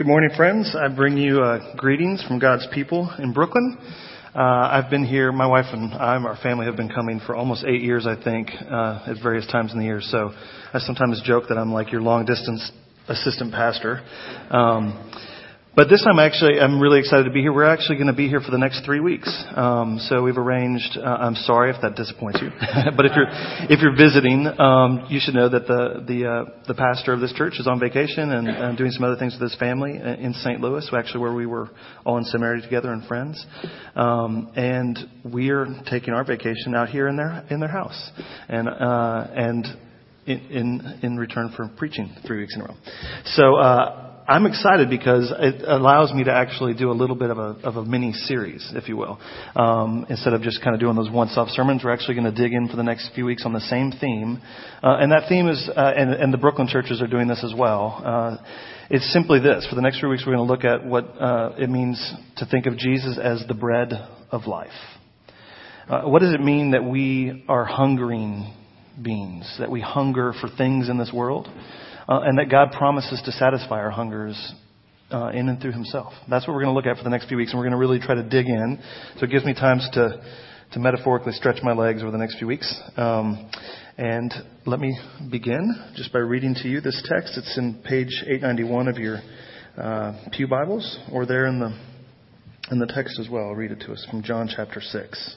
Good morning, friends. I bring you uh, greetings from God's people in Brooklyn. Uh, I've been here, my wife and I, our family have been coming for almost eight years, I think, uh, at various times in the year. So I sometimes joke that I'm like your long distance assistant pastor. Um, but this time, actually, I'm really excited to be here. We're actually going to be here for the next three weeks. Um, so we've arranged. Uh, I'm sorry if that disappoints you, but if you're if you're visiting, um, you should know that the the uh, the pastor of this church is on vacation and uh, doing some other things with his family in St. Louis, actually where we were all in seminary together and friends. Um, and we are taking our vacation out here in their in their house, and uh, and in, in in return for preaching three weeks in a row. So. Uh, I'm excited because it allows me to actually do a little bit of a, of a mini series, if you will. Um, instead of just kind of doing those once-off sermons, we're actually going to dig in for the next few weeks on the same theme. Uh, and that theme is, uh, and, and, the Brooklyn churches are doing this as well. Uh, it's simply this. For the next few weeks, we're going to look at what uh, it means to think of Jesus as the bread of life. Uh, what does it mean that we are hungering beings, that we hunger for things in this world? Uh, and that God promises to satisfy our hungers uh, in and through Himself. That's what we're going to look at for the next few weeks, and we're going to really try to dig in. So it gives me times to to metaphorically stretch my legs over the next few weeks. Um, and let me begin just by reading to you this text. It's in page 891 of your uh, pew Bibles, or there in the in the text as well. I'll read it to us from John chapter six.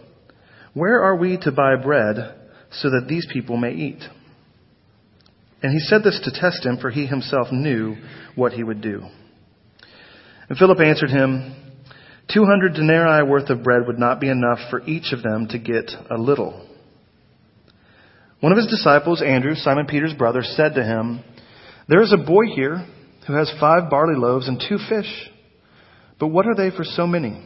where are we to buy bread so that these people may eat? And he said this to test him, for he himself knew what he would do. And Philip answered him, Two hundred denarii worth of bread would not be enough for each of them to get a little. One of his disciples, Andrew, Simon Peter's brother, said to him, There is a boy here who has five barley loaves and two fish. But what are they for so many?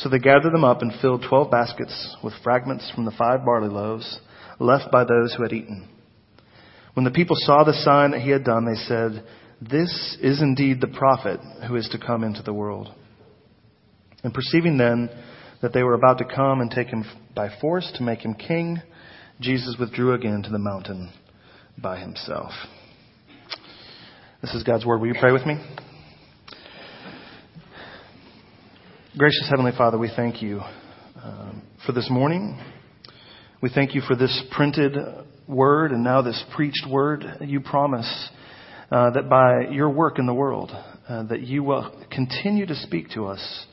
So they gathered them up and filled twelve baskets with fragments from the five barley loaves left by those who had eaten. When the people saw the sign that he had done, they said, This is indeed the prophet who is to come into the world. And perceiving then that they were about to come and take him by force to make him king, Jesus withdrew again to the mountain by himself. This is God's word. Will you pray with me? Gracious Heavenly Father, we thank you um, for this morning. We thank you for this printed word and now this preached word. You promise uh, that by your work in the world, uh, that you will continue to speak to us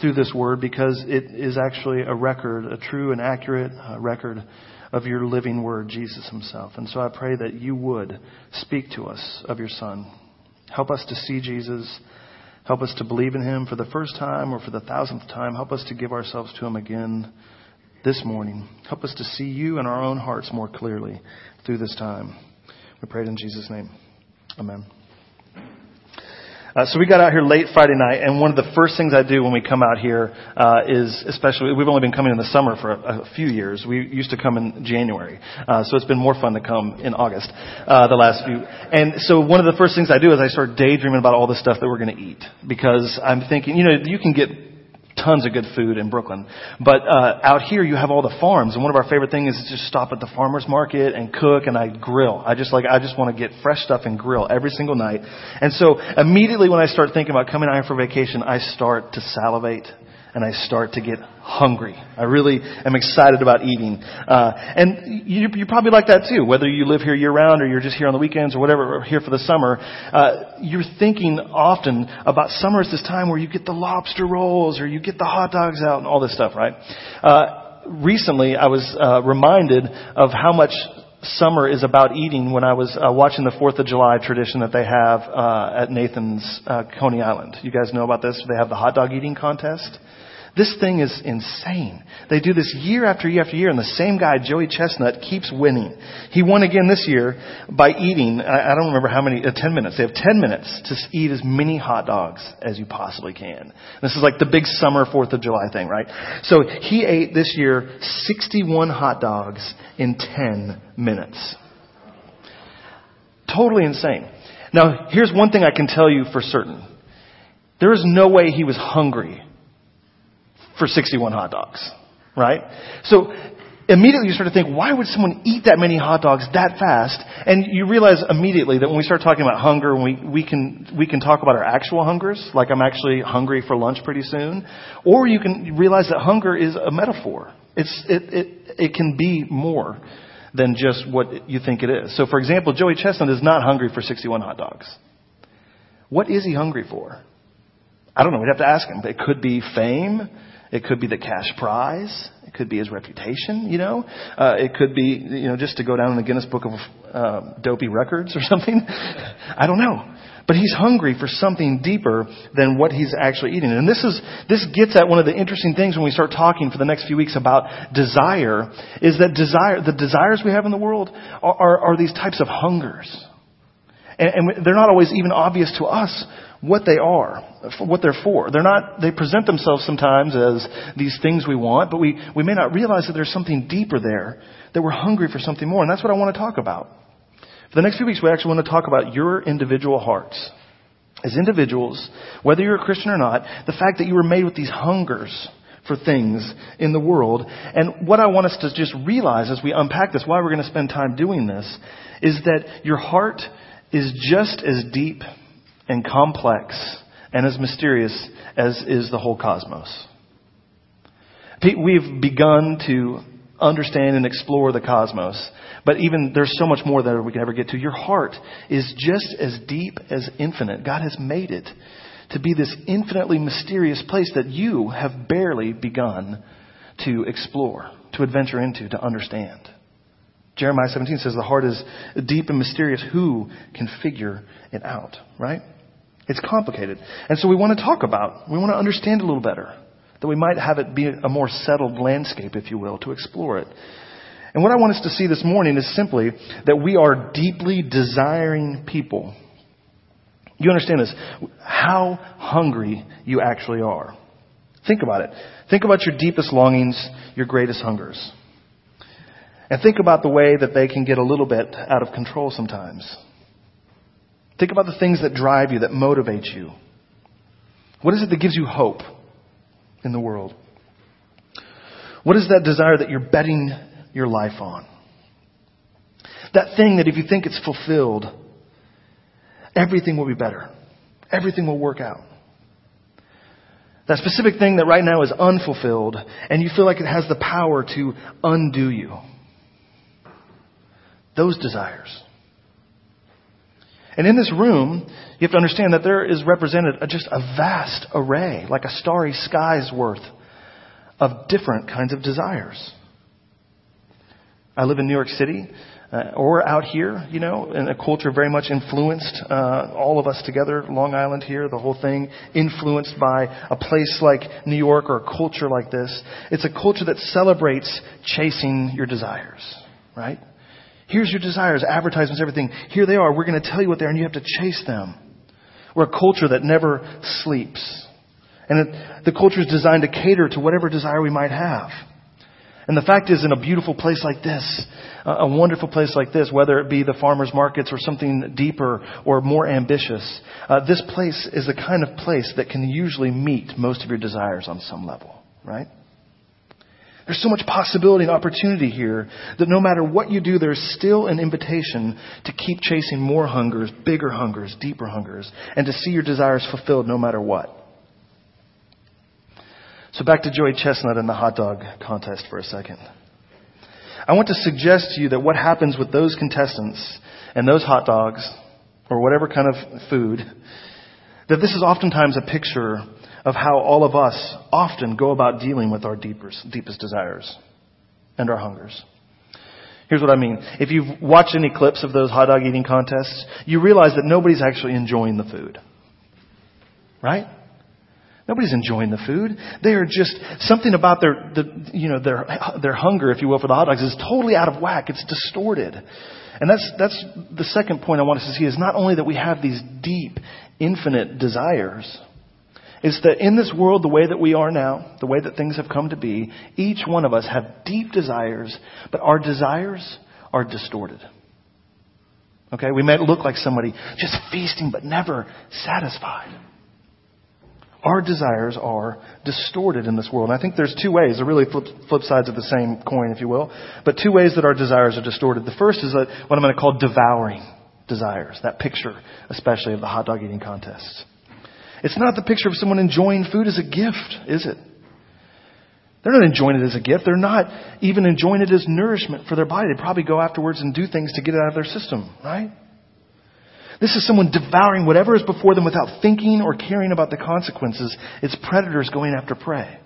through this word because it is actually a record, a true and accurate uh, record of your living word, Jesus himself. And so I pray that you would speak to us of your Son. Help us to see Jesus Help us to believe in Him for the first time or for the thousandth time. Help us to give ourselves to Him again this morning. Help us to see you in our own hearts more clearly through this time. We pray it in Jesus' name. Amen. Uh, so we got out here late Friday night, and one of the first things I do when we come out here uh, is, especially, we've only been coming in the summer for a, a few years. We used to come in January, uh, so it's been more fun to come in August uh, the last few. And so one of the first things I do is I start daydreaming about all the stuff that we're going to eat because I'm thinking, you know, you can get tons of good food in Brooklyn. But uh, out here, you have all the farms, and one of our favorite things is just stop at the farmers market and cook, and I grill. I just like I just want to get fresh stuff and grill every single night. And so immediately when I start thinking about coming out here for vacation, I start to salivate. And I start to get hungry. I really am excited about eating. Uh, and you, you probably like that too, whether you live here year round or you're just here on the weekends or whatever, or here for the summer. Uh, you're thinking often about summer is this time where you get the lobster rolls or you get the hot dogs out and all this stuff, right? Uh, recently, I was uh, reminded of how much summer is about eating when I was uh, watching the Fourth of July tradition that they have uh, at Nathan's uh, Coney Island. You guys know about this? They have the hot dog eating contest. This thing is insane. They do this year after year after year, and the same guy, Joey Chestnut, keeps winning. He won again this year by eating, I, don't remember how many, uh, 10 minutes. They have 10 minutes to eat as many hot dogs as you possibly can. This is like the big summer 4th of July thing, right? So he ate this year 61 hot dogs in 10 minutes. Totally insane. Now, here's one thing I can tell you for certain. There is no way he was hungry for 61 hot dogs, right? So immediately you start to think, why would someone eat that many hot dogs that fast? And you realize immediately that when we start talking about hunger, we, we can, we can talk about our actual hungers, like I'm actually hungry for lunch pretty soon. Or you can realize that hunger is a metaphor. It's, it, it, it can be more than just what you think it is. So for example, Joey Chestnut is not hungry for 61 hot dogs. What is he hungry for? I don't know. We'd have to ask him. It could be fame. It could be the cash prize. It could be his reputation, you know. Uh, it could be, you know, just to go down in the Guinness Book of uh, Dopey Records or something. I don't know. But he's hungry for something deeper than what he's actually eating. And this is, this gets at one of the interesting things when we start talking for the next few weeks about desire, is that desire, the desires we have in the world are, are, are these types of hungers. And, and they're not always even obvious to us what they are, what they're for. They're not, they present themselves sometimes as these things we want, but we, we may not realize that there's something deeper there, that we're hungry for something more. And that's what I want to talk about. For the next few weeks, we actually want to talk about your individual hearts. As individuals, whether you're a Christian or not, the fact that you were made with these hungers for things in the world. And what I want us to just realize as we unpack this, why we're going to spend time doing this, is that your heart is just as deep and complex and as mysterious as is the whole cosmos. We've begun to understand and explore the cosmos, but even there's so much more that we can ever get to. Your heart is just as deep as infinite. God has made it to be this infinitely mysterious place that you have barely begun to explore, to adventure into, to understand. Jeremiah 17 says the heart is deep and mysterious. Who can figure it out, right? It's complicated. And so we want to talk about, we want to understand a little better, that we might have it be a more settled landscape, if you will, to explore it. And what I want us to see this morning is simply that we are deeply desiring people. You understand this? How hungry you actually are. Think about it. Think about your deepest longings, your greatest hungers. And think about the way that they can get a little bit out of control sometimes. Think about the things that drive you, that motivate you. What is it that gives you hope in the world? What is that desire that you're betting your life on? That thing that if you think it's fulfilled, everything will be better. Everything will work out. That specific thing that right now is unfulfilled and you feel like it has the power to undo you. Those desires. And in this room, you have to understand that there is represented a, just a vast array, like a starry sky's worth of different kinds of desires. I live in New York City, uh, or out here, you know, in a culture very much influenced, uh, all of us together, Long Island here, the whole thing, influenced by a place like New York or a culture like this. It's a culture that celebrates chasing your desires, right? Here's your desires, advertisements, everything. Here they are. We're going to tell you what they are, and you have to chase them. We're a culture that never sleeps. And it, the culture is designed to cater to whatever desire we might have. And the fact is, in a beautiful place like this, a wonderful place like this, whether it be the farmers markets or something deeper or more ambitious, uh, this place is the kind of place that can usually meet most of your desires on some level, right? There's so much possibility and opportunity here that no matter what you do, there's still an invitation to keep chasing more hungers, bigger hungers, deeper hungers, and to see your desires fulfilled no matter what. So back to Joey Chestnut and the hot dog contest for a second. I want to suggest to you that what happens with those contestants and those hot dogs, or whatever kind of food, that this is oftentimes a picture of how all of us often go about dealing with our deepest, deepest desires and our hungers. Here's what I mean. If you've watched any clips of those hot dog eating contests, you realize that nobody's actually enjoying the food. Right? Nobody's enjoying the food. They are just something about their, the, you know, their their hunger, if you will, for the hot dogs is totally out of whack. It's distorted, and that's that's the second point I want us to see is not only that we have these deep, infinite desires, is that in this world, the way that we are now, the way that things have come to be, each one of us have deep desires, but our desires are distorted. Okay, we might look like somebody just feasting but never satisfied. Our desires are distorted in this world. And I think there's two ways. They're really flip, flip sides of the same coin, if you will. But two ways that our desires are distorted. The first is what I'm going to call devouring desires. That picture, especially of the hot dog eating contests. It's not the picture of someone enjoying food as a gift, is it? They're not enjoying it as a gift. They're not even enjoying it as nourishment for their body. They probably go afterwards and do things to get it out of their system, right? This is someone devouring whatever is before them without thinking or caring about the consequences. It's predators going after prey.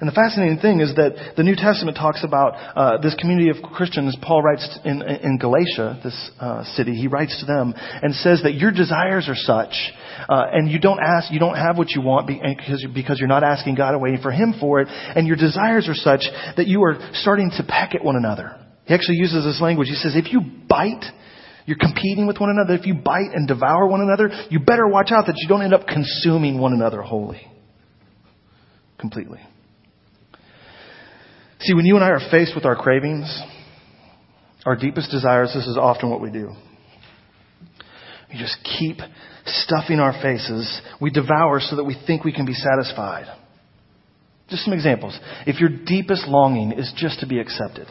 And the fascinating thing is that the New Testament talks about uh, this community of Christians. Paul writes in, in Galatia, this uh, city, he writes to them and says that your desires are such, uh, and you don't ask, you don't have what you want because because you're not asking God and waiting for Him for it, and your desires are such that you are starting to peck at one another. He actually uses this language. He says, if you bite you're competing with one another. If you bite and devour one another, you better watch out that you don't end up consuming one another wholly. Completely. See, when you and I are faced with our cravings, our deepest desires, this is often what we do. We just keep stuffing our faces. We devour so that we think we can be satisfied. Just some examples. If your deepest longing is just to be accepted,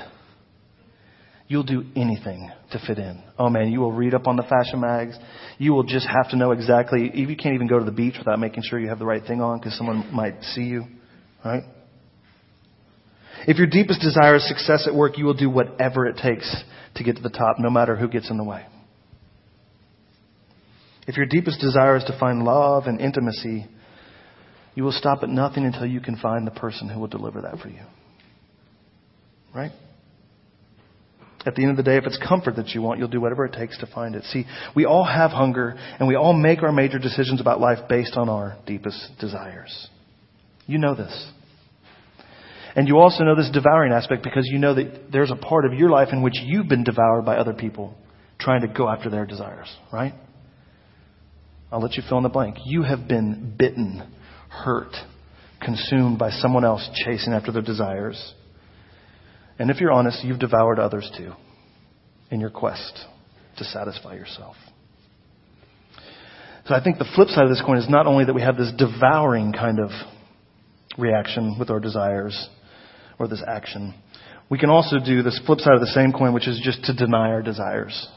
You'll do anything to fit in. Oh man, you will read up on the fashion mags. You will just have to know exactly. You can't even go to the beach without making sure you have the right thing on because someone might see you, right? If your deepest desire is success at work, you will do whatever it takes to get to the top, no matter who gets in the way. If your deepest desire is to find love and intimacy, you will stop at nothing until you can find the person who will deliver that for you. Right? At the end of the day, if it's comfort that you want, you'll do whatever it takes to find it. See, we all have hunger, and we all make our major decisions about life based on our deepest desires. You know this. And you also know this devouring aspect because you know that there's a part of your life in which you've been devoured by other people trying to go after their desires, right? I'll let you fill in the blank. You have been bitten, hurt, consumed by someone else chasing after their desires. And if you're honest, you've devoured others too in your quest to satisfy yourself. So I think the flip side of this coin is not only that we have this devouring kind of reaction with our desires or this action, we can also do this flip side of the same coin, which is just to deny our desires.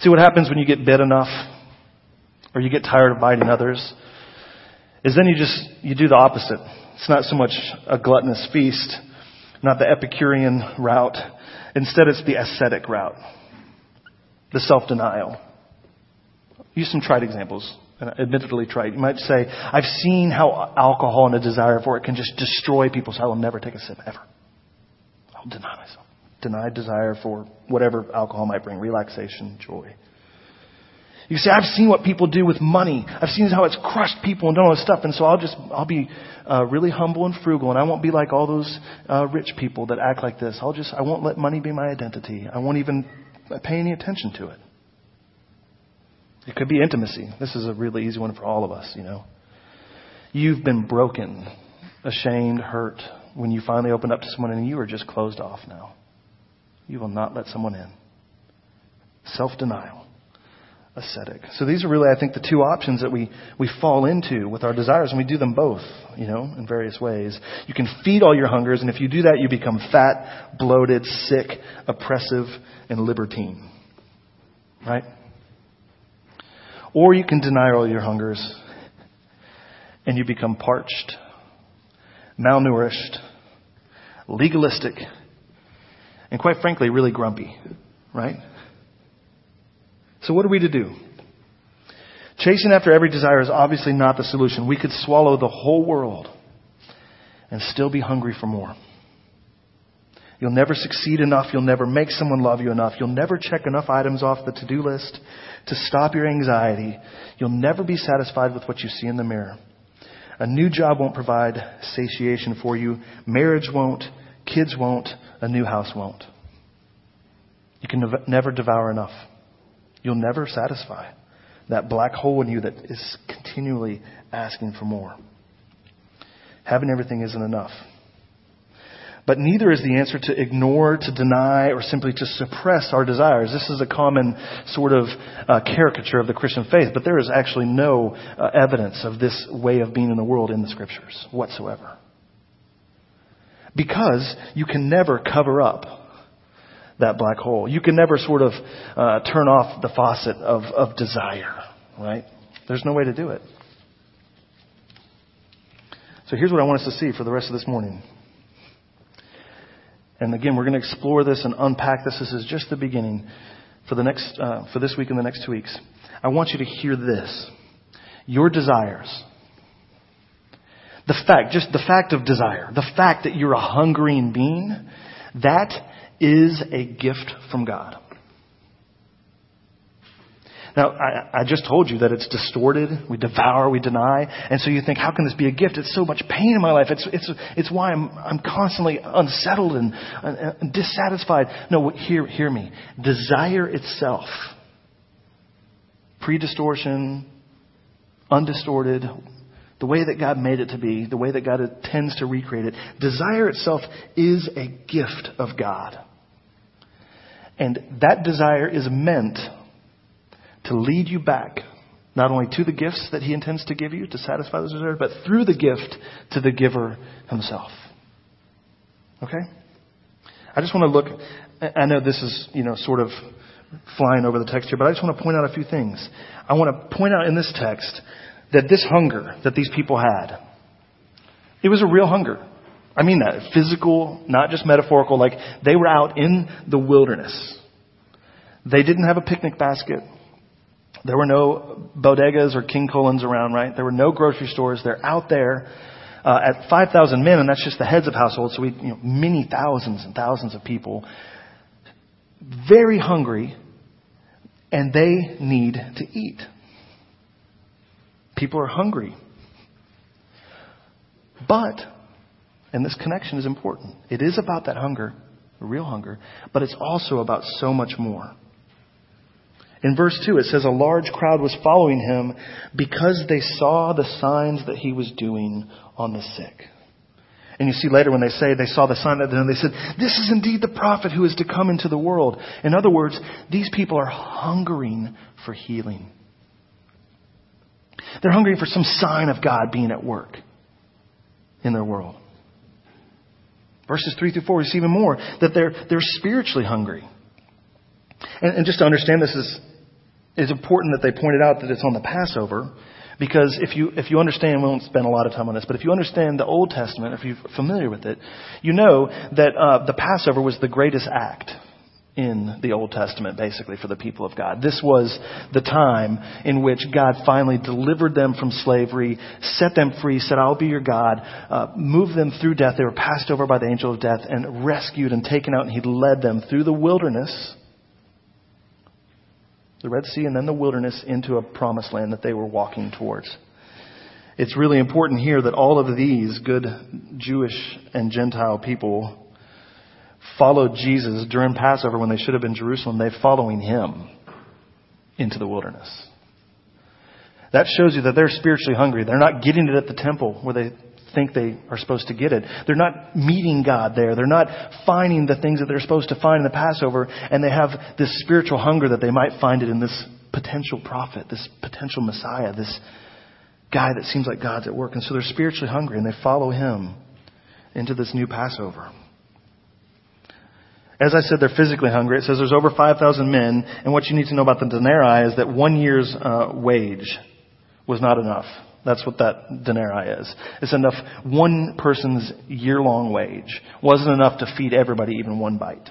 See what happens when you get bit enough or you get tired of biting others is then you just, you do the opposite. It's not so much a gluttonous feast not the Epicurean route. Instead, it's the ascetic route, the self denial. Use some trite examples, admittedly trite. You might say, I've seen how alcohol and a desire for it can just destroy people, so I will never take a sip ever. I'll deny myself. Deny desire for whatever alcohol might bring relaxation, joy. You say, I've seen what people do with money. I've seen how it's crushed people and done all this stuff. And so I'll just, I'll be uh, really humble and frugal and I won't be like all those uh, rich people that act like this. I'll just, I won't let money be my identity. I won't even pay any attention to it. It could be intimacy. This is a really easy one for all of us, you know. You've been broken, ashamed, hurt when you finally opened up to someone and you are just closed off now. You will not let someone in. Self denial ascetic. So these are really, I think, the two options that we, we fall into with our desires, and we do them both, you know, in various ways. You can feed all your hungers, and if you do that, you become fat, bloated, sick, oppressive, and libertine. Right? Or you can deny all your hungers, and you become parched, malnourished, legalistic, and quite frankly, really grumpy, right? So what are we to do? Chasing after every desire is obviously not the solution. We could swallow the whole world and still be hungry for more. You'll never succeed enough. You'll never make someone love you enough. You'll never check enough items off the to-do list to stop your anxiety. You'll never be satisfied with what you see in the mirror. A new job won't provide satiation for you. Marriage won't. Kids won't. A new house won't. You can never devour enough. You'll never satisfy that black hole in you that is continually asking for more. Having everything isn't enough. But neither is the answer to ignore, to deny, or simply to suppress our desires. This is a common sort of uh, caricature of the Christian faith, but there is actually no uh, evidence of this way of being in the world in the scriptures whatsoever. Because you can never cover up that black hole. You can never sort of uh, turn off the faucet of, of desire, right? There's no way to do it. So here's what I want us to see for the rest of this morning. And again, we're going to explore this and unpack this. This is just the beginning for the next, uh, for this week and the next two weeks. I want you to hear this. Your desires. The fact, just the fact of desire, the fact that you're a hungering being, that is a gift from God. Now, I, I, just told you that it's distorted. We devour, we deny. And so you think, how can this be a gift? It's so much pain in my life. It's, it's, it's why I'm, I'm constantly unsettled and, and, and dissatisfied. No, hear, hear me. Desire itself, pre-distortion, undistorted, the way that God made it to be, the way that God intends to recreate it, desire itself is a gift of God. And that desire is meant to lead you back not only to the gifts that He intends to give you to satisfy those desires, but through the gift to the giver Himself. Okay? I just want to look, I know this is, you know, sort of flying over the text here, but I just want to point out a few things. I want to point out in this text that this hunger that these people had, it was a real hunger. I mean that. Physical, not just metaphorical, like they were out in the wilderness. They didn't have a picnic basket. There were no bodegas or King Kullens around, right? There were no grocery stores. They're out there uh, at 5,000 men, and that's just the heads of households. So we, you know, many thousands and thousands of people, very hungry, and they need to eat. People are hungry. But, and this connection is important, it is about that hunger, real hunger, but it's also about so much more. In verse 2, it says, A large crowd was following him because they saw the signs that he was doing on the sick. And you see later when they say they saw the sign that then they said, This is indeed the prophet who is to come into the world. In other words, these people are hungering for healing. They're hungering for some sign of God being at work in their world. Verses 3 through 4, we see even more that they're, they're spiritually hungry. And, and just to understand this is it's important that they pointed out that it's on the Passover because if you, if you understand, we won't spend a lot of time on this, but if you understand the Old Testament, if you're familiar with it, you know that uh, the Passover was the greatest act in the Old Testament, basically, for the people of God. This was the time in which God finally delivered them from slavery, set them free, said, I'll be your God, uh, moved them through death. They were passed over by the angel of death and rescued and taken out, and He led them through the wilderness the Red Sea and then the wilderness into a promised land that they were walking towards. It's really important here that all of these good Jewish and Gentile people followed Jesus during Passover when they should have been Jerusalem. They're following him into the wilderness. That shows you that they're spiritually hungry. They're not getting it at the temple where they think they are supposed to get it. They're not meeting God there. They're not finding the things that they're supposed to find in the Passover, and they have this spiritual hunger that they might find it in this potential prophet, this potential Messiah, this guy that seems like God's at work. And so they're spiritually hungry, and they follow him into this new Passover. As I said, they're physically hungry. It says there's over 5,000 men, and what you need to know about the denarii is that one year's uh, wage was not enough That's what that denarii is. It's enough one person's year long wage. Wasn't enough to feed everybody even one bite.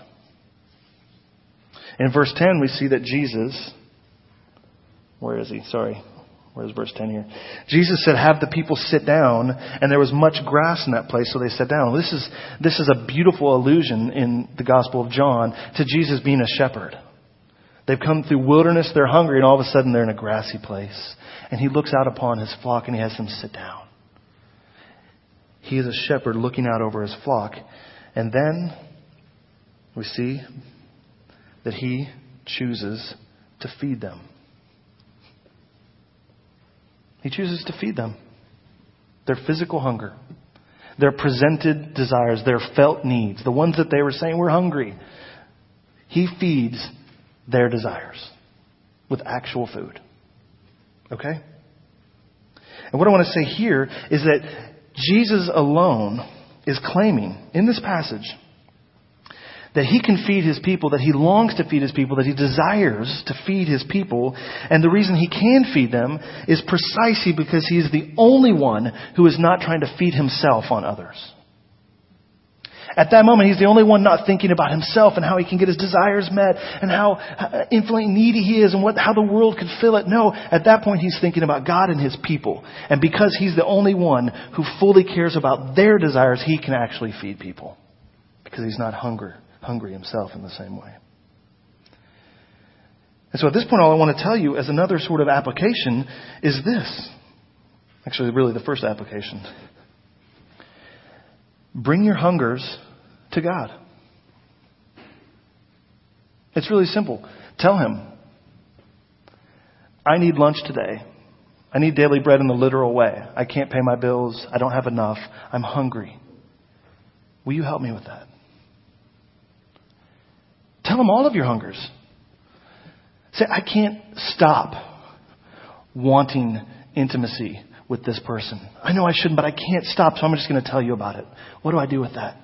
In verse 10, we see that Jesus, where is he? Sorry. Where's verse 10 here? Jesus said, have the people sit down, and there was much grass in that place, so they sat down. This is, this is a beautiful allusion in the Gospel of John to Jesus being a shepherd. They've come through wilderness, they're hungry, and all of a sudden they're in a grassy place. And he looks out upon his flock and he has them sit down. He is a shepherd looking out over his flock. And then we see that he chooses to feed them. He chooses to feed them. Their physical hunger, their presented desires, their felt needs, the ones that they were saying we're hungry. He feeds their desires with actual food. Okay? And what I want to say here is that Jesus alone is claiming in this passage that he can feed his people, that he longs to feed his people, that he desires to feed his people. And the reason he can feed them is precisely because he is the only one who is not trying to feed himself on others. At that moment, he's the only one not thinking about himself and how he can get his desires met and how infinitely needy he is and what, how the world could fill it. No, at that point, he's thinking about God and his people. And because he's the only one who fully cares about their desires, he can actually feed people. Because he's not hungry, hungry himself in the same way. And so at this point, all I want to tell you as another sort of application is this. Actually, really the first application. Bring your hungers to God. It's really simple. Tell Him, I need lunch today. I need daily bread in the literal way. I can't pay my bills. I don't have enough. I'm hungry. Will you help me with that? Tell Him all of your hungers. Say, I can't stop wanting intimacy with this person. I know I shouldn't, but I can't stop, so I'm just going to tell you about it. What do I do with that?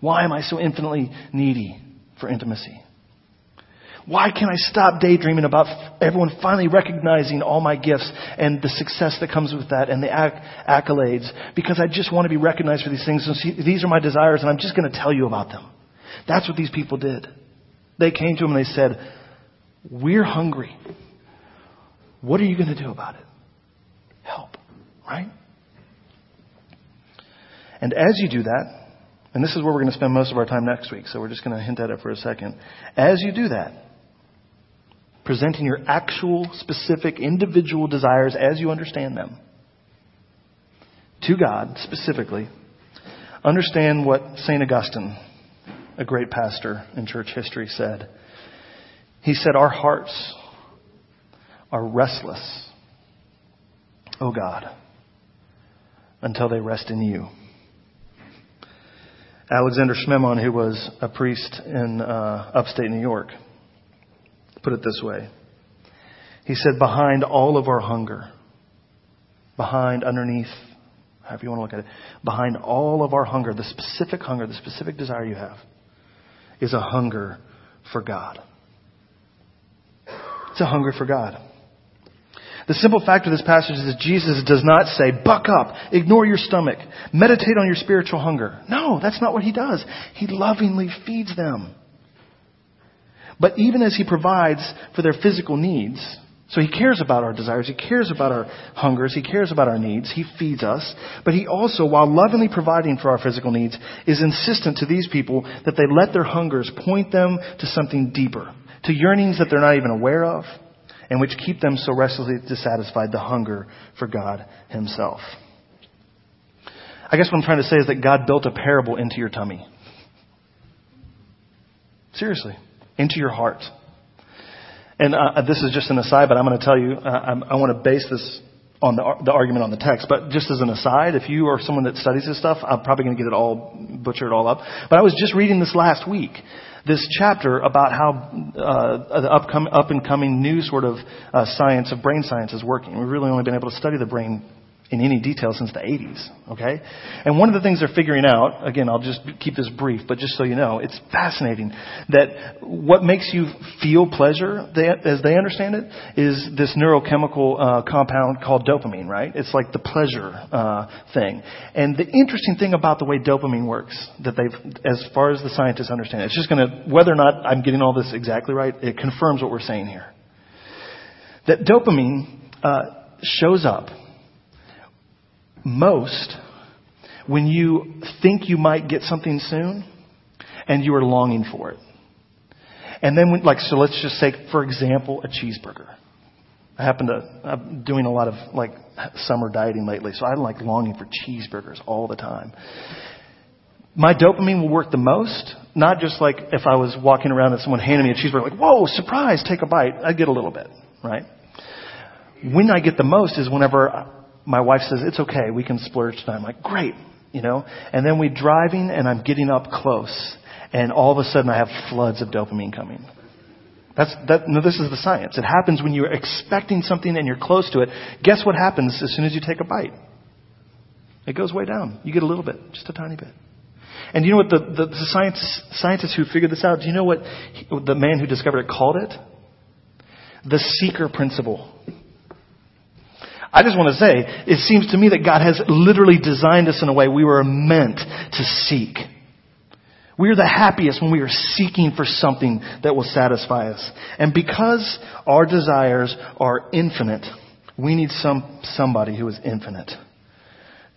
Why am I so infinitely needy for intimacy? Why can't I stop daydreaming about everyone finally recognizing all my gifts and the success that comes with that and the acc- accolades? Because I just want to be recognized for these things. So see, these are my desires, and I'm just going to tell you about them. That's what these people did. They came to him and they said, We're hungry. What are you going to do about it? Help, right? And as you do that, and this is where we're going to spend most of our time next week, so we're just going to hint at it for a second. As you do that, presenting your actual, specific, individual desires as you understand them to God specifically, understand what St. Augustine, a great pastor in church history, said. He said, Our hearts are restless oh God, until they rest in you. Alexander Schmemann, who was a priest in uh, upstate New York, put it this way. He said, behind all of our hunger, behind, underneath, however you want to look at it, behind all of our hunger, the specific hunger, the specific desire you have, is a hunger for God. It's a hunger for God. The simple fact of this passage is that Jesus does not say, buck up, ignore your stomach, meditate on your spiritual hunger. No, that's not what he does. He lovingly feeds them. But even as he provides for their physical needs, so he cares about our desires, he cares about our hungers, he cares about our needs, he feeds us, but he also, while lovingly providing for our physical needs, is insistent to these people that they let their hungers point them to something deeper, to yearnings that they're not even aware of, and which keep them so restlessly dissatisfied, the hunger for God Himself. I guess what I'm trying to say is that God built a parable into your tummy. Seriously, into your heart. And uh, this is just an aside, but I'm going to tell you, uh, I want to base this on the, the argument on the text. But just as an aside, if you are someone that studies this stuff, I'm probably going to get it all butchered all up. But I was just reading this last week this chapter about how uh, the upcoming, up and coming new sort of uh, science of brain science is working. We've really only been able to study the brain in any detail since the 80s, okay? And one of the things they're figuring out, again, I'll just keep this brief, but just so you know, it's fascinating that what makes you feel pleasure, as they understand it, is this neurochemical uh, compound called dopamine, right? It's like the pleasure uh, thing. And the interesting thing about the way dopamine works, that they've, as far as the scientists understand it, it's just going to, whether or not I'm getting all this exactly right, it confirms what we're saying here. That dopamine uh, shows up most when you think you might get something soon and you are longing for it. And then, when, like, so let's just say, for example, a cheeseburger. I happen to, I'm doing a lot of like summer dieting lately, so I'm like longing for cheeseburgers all the time. My dopamine will work the most, not just like if I was walking around and someone handed me a cheeseburger, like, whoa, surprise, take a bite. I get a little bit, right? When I get the most is whenever my wife says, it's okay, we can splurge tonight. I'm like, great, you know? And then we're driving and I'm getting up close and all of a sudden I have floods of dopamine coming. That's, that, no, this is the science. It happens when you're expecting something and you're close to it. Guess what happens as soon as you take a bite? It goes way down. You get a little bit, just a tiny bit. And you know what the, the, the science, scientists who figured this out, do you know what he, the man who discovered it called it? The seeker principle. I just want to say, it seems to me that God has literally designed us in a way we were meant to seek. We are the happiest when we are seeking for something that will satisfy us. And because our desires are infinite, we need some, somebody who is infinite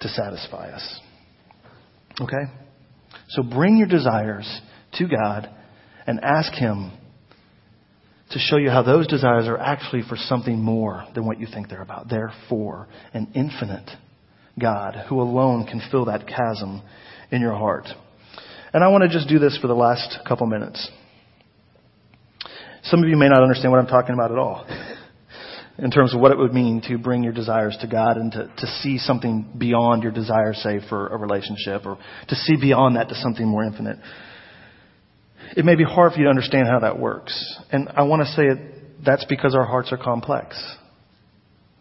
to satisfy us. Okay? So bring your desires to God and ask Him to show you how those desires are actually for something more than what you think they're about. They're for an infinite God who alone can fill that chasm in your heart. And I want to just do this for the last couple minutes. Some of you may not understand what I'm talking about at all in terms of what it would mean to bring your desires to God and to, to see something beyond your desire, say, for a relationship or to see beyond that to something more infinite it may be hard for you to understand how that works. And I want to say it, that's because our hearts are complex.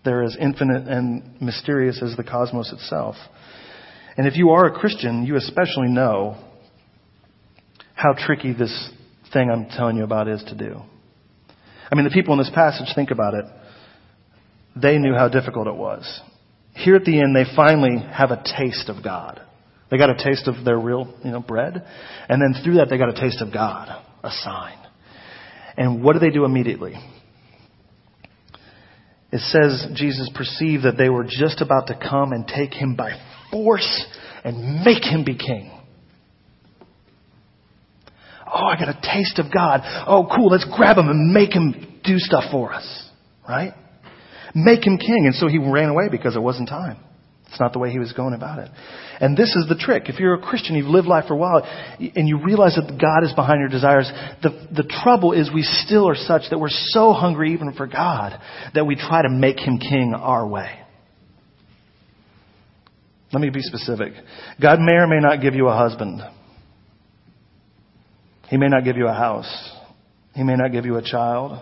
They're as infinite and mysterious as the cosmos itself. And if you are a Christian, you especially know how tricky this thing I'm telling you about is to do. I mean, the people in this passage, think about it. They knew how difficult it was. Here at the end, they finally have a taste of God. They got a taste of their real, you know, bread. And then through that, they got a taste of God, a sign. And what do they do immediately? It says Jesus perceived that they were just about to come and take him by force and make him be king. Oh, I got a taste of God. Oh, cool. Let's grab him and make him do stuff for us. Right? Make him king. And so he ran away because it wasn't time. It's not the way he was going about it. And this is the trick. If you're a Christian, you've lived life for a while, and you realize that God is behind your desires, the, the trouble is we still are such that we're so hungry even for God that we try to make him king our way. Let me be specific. God may or may not give you a husband. He may not give you a house. He may not give you a child.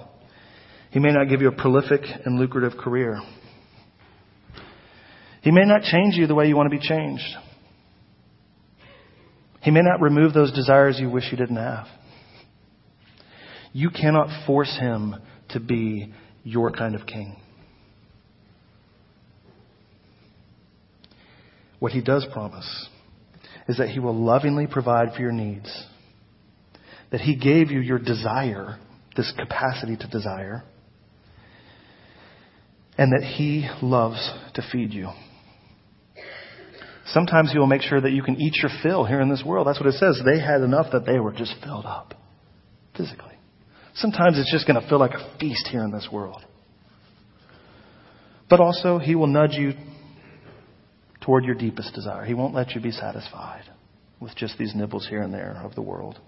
He may not give you a prolific and lucrative career. He may not change you the way you want to be changed. He may not remove those desires you wish you didn't have. You cannot force him to be your kind of king. What he does promise is that he will lovingly provide for your needs, that he gave you your desire, this capacity to desire, and that he loves to feed you. Sometimes he will make sure that you can eat your fill here in this world. That's what it says. They had enough that they were just filled up physically. Sometimes it's just going to feel like a feast here in this world. But also, he will nudge you toward your deepest desire. He won't let you be satisfied with just these nibbles here and there of the world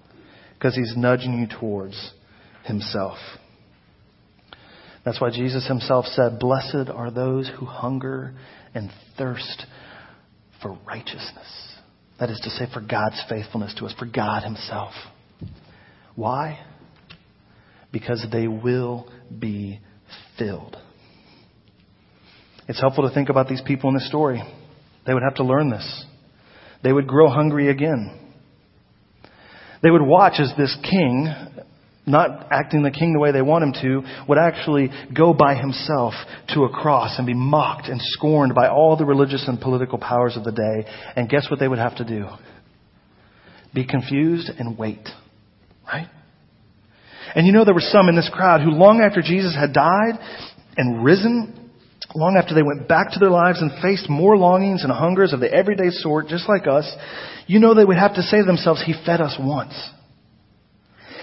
because he's nudging you towards himself. That's why Jesus himself said, Blessed are those who hunger and thirst for righteousness. That is to say, for God's faithfulness to us, for God Himself. Why? Because they will be filled. It's helpful to think about these people in this story. They would have to learn this. They would grow hungry again. They would watch as this king, not acting the king the way they want him to, would actually go by himself to a cross and be mocked and scorned by all the religious and political powers of the day. And guess what they would have to do? Be confused and wait. Right? And you know there were some in this crowd who long after Jesus had died and risen, long after they went back to their lives and faced more longings and hungers of the everyday sort, just like us, you know they would have to say to themselves, He fed us once.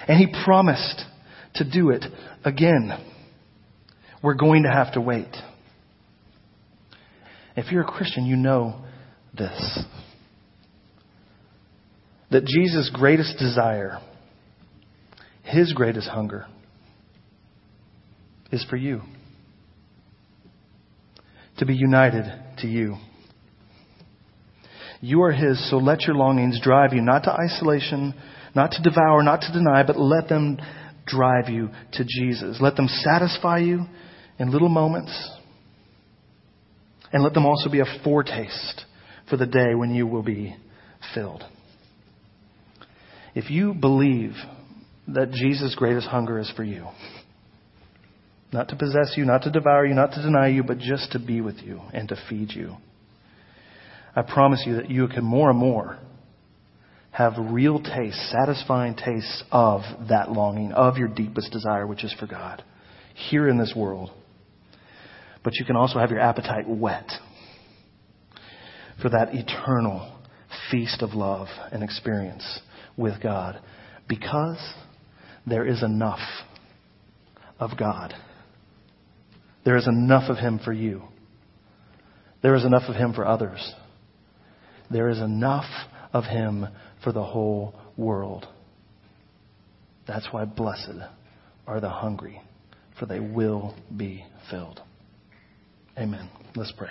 And He promised to do it again. We're going to have to wait. If you're a Christian, you know this. That Jesus' greatest desire, His greatest hunger, is for you. To be united to you. You are His, so let your longings drive you not to isolation, not to devour, not to deny, but let them drive you to Jesus. Let them satisfy you in little moments, and let them also be a foretaste for the day when you will be filled. If you believe that Jesus' greatest hunger is for you, not to possess you, not to devour you, not to deny you, but just to be with you and to feed you. I promise you that you can more and more have real taste, satisfying tastes of that longing, of your deepest desire, which is for God, here in this world. But you can also have your appetite whet for that eternal feast of love and experience with God because there is enough of God. There is enough of Him for you. There is enough of Him for others. There is enough of Him for the whole world. That's why blessed are the hungry, for they will be filled. Amen. Let's pray.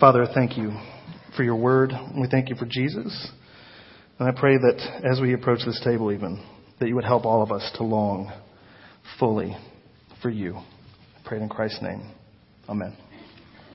Father, thank you for your word. We thank you for Jesus. And I pray that as we approach this table, even, that you would help all of us to long fully for you. I pray in Christ's name. Amen.